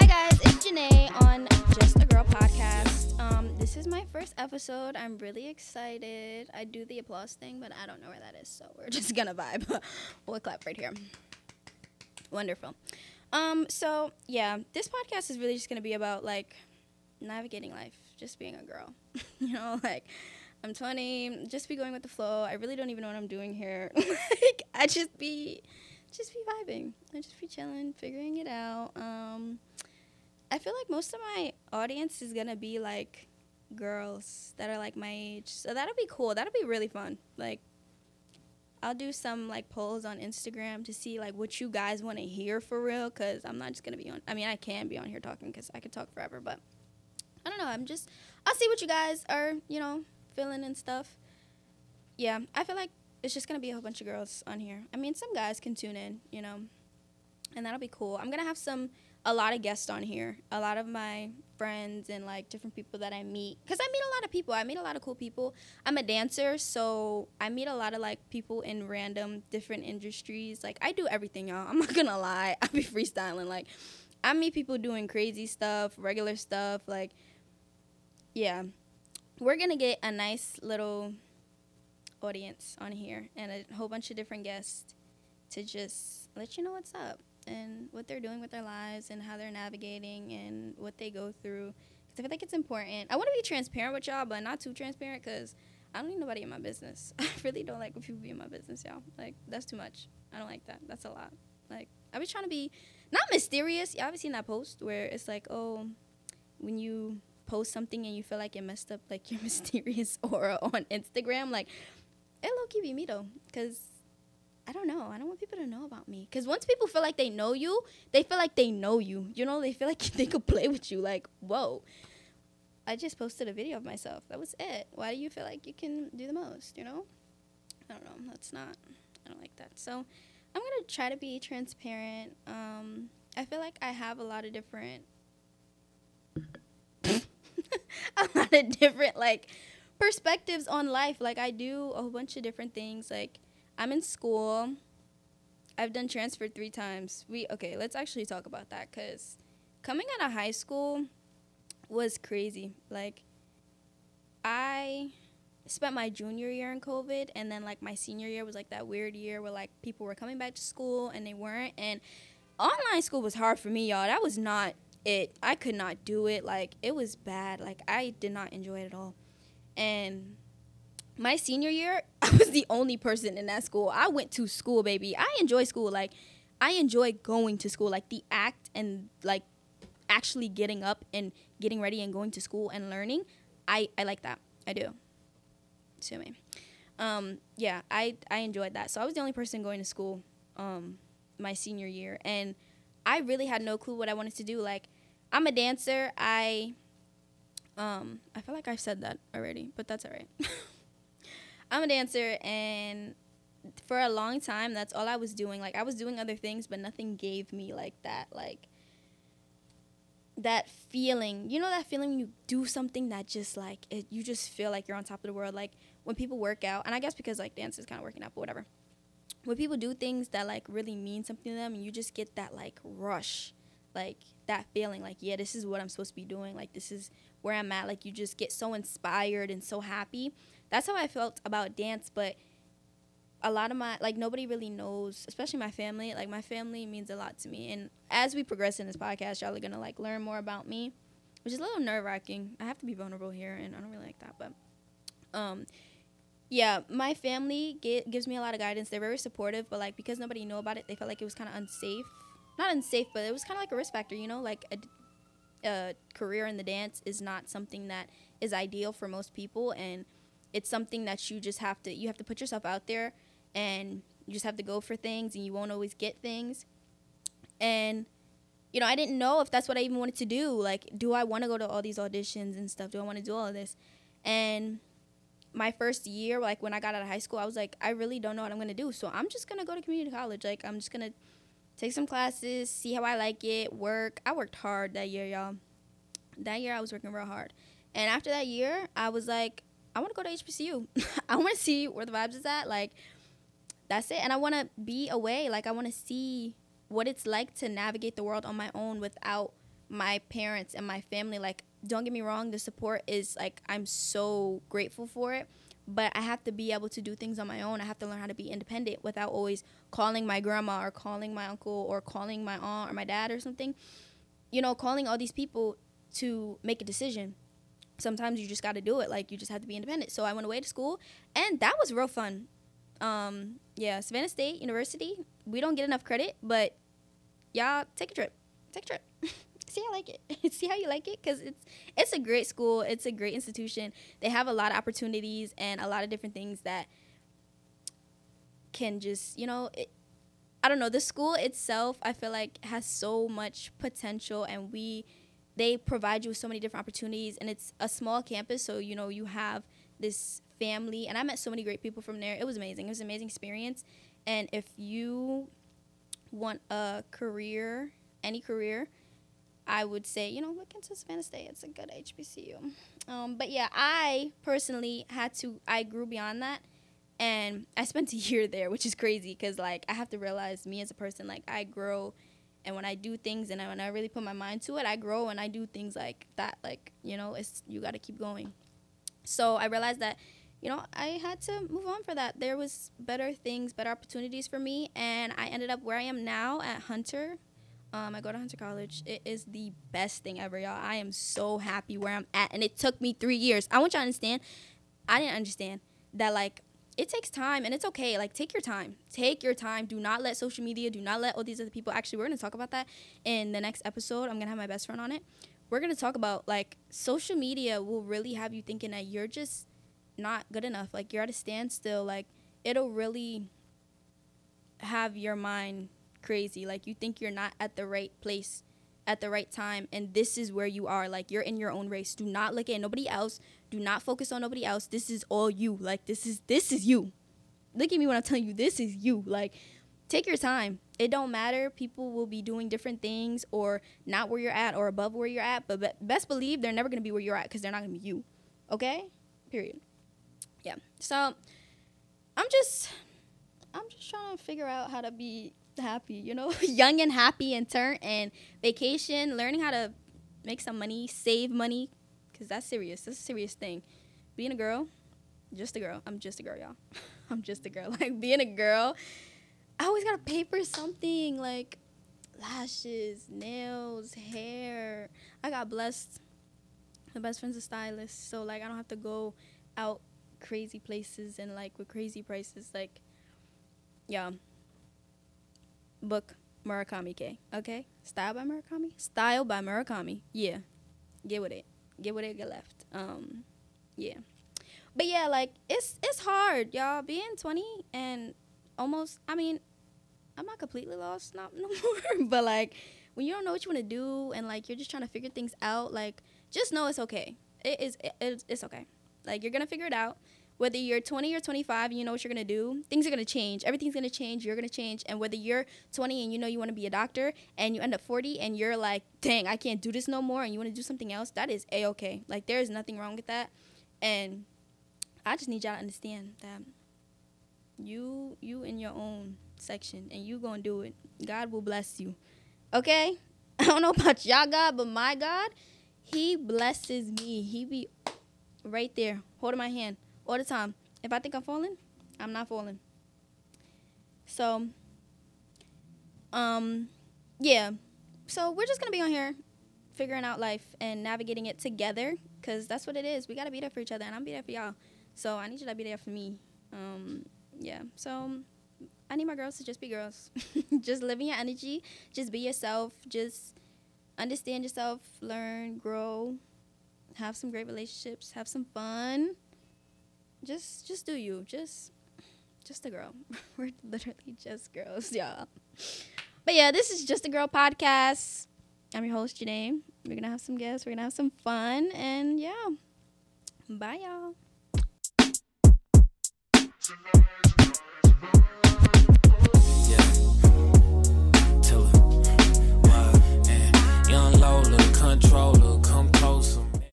Hi guys, it's Janae on Just a Girl podcast. Um, this is my first episode. I'm really excited. I do the applause thing, but I don't know where that is, so we're just gonna vibe. we'll clap right here. Wonderful. Um, so yeah, this podcast is really just gonna be about like navigating life, just being a girl. you know, like I'm 20, just be going with the flow. I really don't even know what I'm doing here. like I just be just be vibing. I just be chilling, figuring it out. Um, I feel like most of my audience is gonna be like girls that are like my age, so that'll be cool. That'll be really fun. Like, I'll do some like polls on Instagram to see like what you guys want to hear for real. Cause I'm not just gonna be on. I mean, I can be on here talking because I could talk forever, but I don't know. I'm just. I'll see what you guys are, you know, feeling and stuff. Yeah, I feel like it's just gonna be a whole bunch of girls on here. I mean, some guys can tune in, you know, and that'll be cool. I'm gonna have some a lot of guests on here. A lot of my friends and like different people that I meet. Cause I meet a lot of people. I meet a lot of cool people. I'm a dancer, so I meet a lot of like people in random different industries. Like I do everything, y'all. I'm not gonna lie. I be freestyling. Like I meet people doing crazy stuff, regular stuff. Like yeah, we're gonna get a nice little audience on here and a whole bunch of different guests to just let you know what's up and what they're doing with their lives and how they're navigating and what they go through. Because I feel like it's important. I want to be transparent with y'all, but not too transparent because I don't need nobody in my business. I really don't like when people be in my business, y'all. Like, that's too much. I don't like that. That's a lot. Like, I was trying to be not mysterious. Y'all ever seen that post where it's like, oh, when you post something and you feel like it messed up like your mysterious aura on Instagram, like, it low key be me though. Because I don't know. I don't want people to know about me. Because once people feel like they know you, they feel like they know you. You know, they feel like they could play with you. Like, whoa. I just posted a video of myself. That was it. Why do you feel like you can do the most, you know? I don't know. That's not, I don't like that. So I'm going to try to be transparent. Um, I feel like I have a lot of different, a lot of different, like, perspectives on life. Like, I do a whole bunch of different things. Like, I'm in school. I've done transfer three times. We okay. Let's actually talk about that because coming out of high school was crazy. Like, I spent my junior year in COVID, and then like my senior year was like that weird year where like people were coming back to school and they weren't. And online school was hard for me, y'all. That was not it. I could not do it. Like it was bad. Like I did not enjoy it at all. And my senior year, I was the only person in that school. I went to school, baby. I enjoy school. Like, I enjoy going to school. Like, the act and, like, actually getting up and getting ready and going to school and learning. I, I like that. I do. Sue me. Um, yeah, I, I enjoyed that. So I was the only person going to school um, my senior year. And I really had no clue what I wanted to do. Like, I'm a dancer. I, um, I feel like I've said that already, but that's all right. I'm a dancer, and for a long time, that's all I was doing. Like I was doing other things, but nothing gave me like that, like that feeling. You know that feeling when you do something that just like it, you just feel like you're on top of the world. Like when people work out, and I guess because like dance is kind of working out, but whatever. When people do things that like really mean something to them, you just get that like rush, like that feeling, like yeah, this is what I'm supposed to be doing. Like this is where I'm at. Like you just get so inspired and so happy that's how I felt about dance. But a lot of my like nobody really knows, especially my family. Like my family means a lot to me, and as we progress in this podcast, y'all are gonna like learn more about me, which is a little nerve wracking. I have to be vulnerable here, and I don't really like that, but um. Yeah, my family get, gives me a lot of guidance. They're very supportive, but like because nobody knew about it, they felt like it was kind of unsafe. Not unsafe, but it was kind of like a risk factor, you know. Like a, a career in the dance is not something that is ideal for most people, and it's something that you just have to you have to put yourself out there and you just have to go for things and you won't always get things. And you know i didn't know if that's what i even wanted to do. Like do i want to go to all these auditions and stuff? Do i want to do all of this? And my first year like when i got out of high school i was like i really don't know what i'm going to do. So i'm just going to go to community college. Like i'm just going to take some classes see how i like it work. I worked hard that year y'all. That year i was working real hard. And after that year i was like I want to go to HBCU. I want to see where the vibes is at. Like, that's it. And I want to be away. Like, I want to see what it's like to navigate the world on my own without my parents and my family like don't get me wrong the support is like i'm so grateful for it but i have to be able to do things on my own i have to learn how to be independent without always calling my grandma or calling my uncle or calling my aunt or my dad or something you know calling all these people to make a decision sometimes you just got to do it like you just have to be independent so i went away to school and that was real fun um yeah savannah state university we don't get enough credit but y'all take a trip take a trip see how I like it. see how you like it because it's it's a great school. It's a great institution. They have a lot of opportunities and a lot of different things that can just you know it, I don't know the school itself. I feel like has so much potential and we they provide you with so many different opportunities and it's a small campus so you know you have this family and I met so many great people from there. It was amazing. It was an amazing experience. And if you want a career, any career, I would say, you know, look into Savannah State. It's a good HBCU. Um, but yeah, I personally had to, I grew beyond that. And I spent a year there, which is crazy because, like, I have to realize me as a person, like, I grow. And when I do things and I, when I really put my mind to it, I grow and I do things like that. Like, you know, it's, you got to keep going. So I realized that, you know, I had to move on for that. There was better things, better opportunities for me. And I ended up where I am now at Hunter um, I go to Hunter College. It is the best thing ever, y'all. I am so happy where I'm at, and it took me three years. I want y'all to understand. I didn't understand that like it takes time, and it's okay. Like take your time. Take your time. Do not let social media. Do not let all these other people. Actually, we're gonna talk about that in the next episode. I'm gonna have my best friend on it. We're gonna talk about like social media will really have you thinking that you're just not good enough. Like you're at a standstill. Like it'll really have your mind crazy. Like you think you're not at the right place at the right time and this is where you are. Like you're in your own race. Do not look at nobody else. Do not focus on nobody else. This is all you. Like this is this is you. Look at me when I'm telling you this is you. Like take your time. It don't matter. People will be doing different things or not where you're at or above where you're at, but best believe they're never going to be where you're at cuz they're not going to be you. Okay? Period. Yeah. So I'm just I'm just trying to figure out how to be happy, you know, young and happy and turn and vacation, learning how to make some money, save money, because that's serious. That's a serious thing. Being a girl, just a girl. I'm just a girl, y'all. I'm just a girl. Like being a girl, I always gotta pay for something like lashes, nails, hair. I got blessed. My best friend's a stylist, so like I don't have to go out crazy places and like with crazy prices. Like, yeah, book Murakami K. Okay? Style by Murakami? Style by Murakami. Yeah. Get with it. Get with it, get left. Um, yeah. But yeah, like it's it's hard, y'all. Being 20 and almost I mean, I'm not completely lost, not no more. but like when you don't know what you want to do and like you're just trying to figure things out, like just know it's okay. It is it, it's, it's okay. Like you're gonna figure it out whether you're 20 or 25 and you know what you're going to do, things are going to change. Everything's going to change. You're going to change. And whether you're 20 and you know you want to be a doctor and you end up 40 and you're like, dang, I can't do this no more and you want to do something else, that is a okay. Like, there is nothing wrong with that. And I just need y'all to understand that you you in your own section and you gonna do it. God will bless you. Okay? I don't know about y'all God, but my God, He blesses me. He be right there, holding my hand all the time. If I think I'm falling, I'm not falling. So, um, yeah. So we're just gonna be on here, figuring out life and navigating it together, cause that's what it is. We gotta be there for each other, and I'm be there for y'all. So I need you to be there for me. Um, yeah. So I need my girls to just be girls. just live in your energy. Just be yourself. Just understand yourself. Learn, grow, have some great relationships, have some fun just just do you. Just just a girl. We're literally just girls, y'all. But yeah, this is just a girl podcast. I'm your host, Janae. We're gonna have some guests. We're gonna have some fun, and yeah, bye y'all. Yeah. Young Lola control.